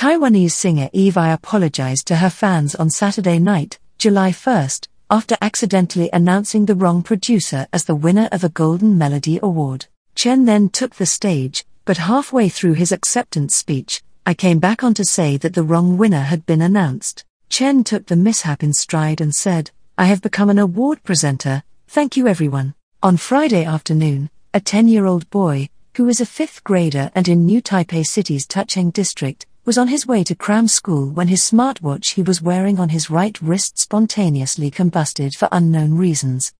Taiwanese singer Eve Ai apologized to her fans on Saturday night, July 1st, after accidentally announcing the wrong producer as the winner of a Golden Melody Award. Chen then took the stage, but halfway through his acceptance speech, I came back on to say that the wrong winner had been announced. Chen took the mishap in stride and said, Ai have become an award presenter, thank you everyone. On Friday afternoon, a 10 year old boy, who is a fifth grader and in New Taipei City's Tucheng district, was on his way to cram school when his smartwatch he was wearing on his right wrist spontaneously combusted for unknown reasons.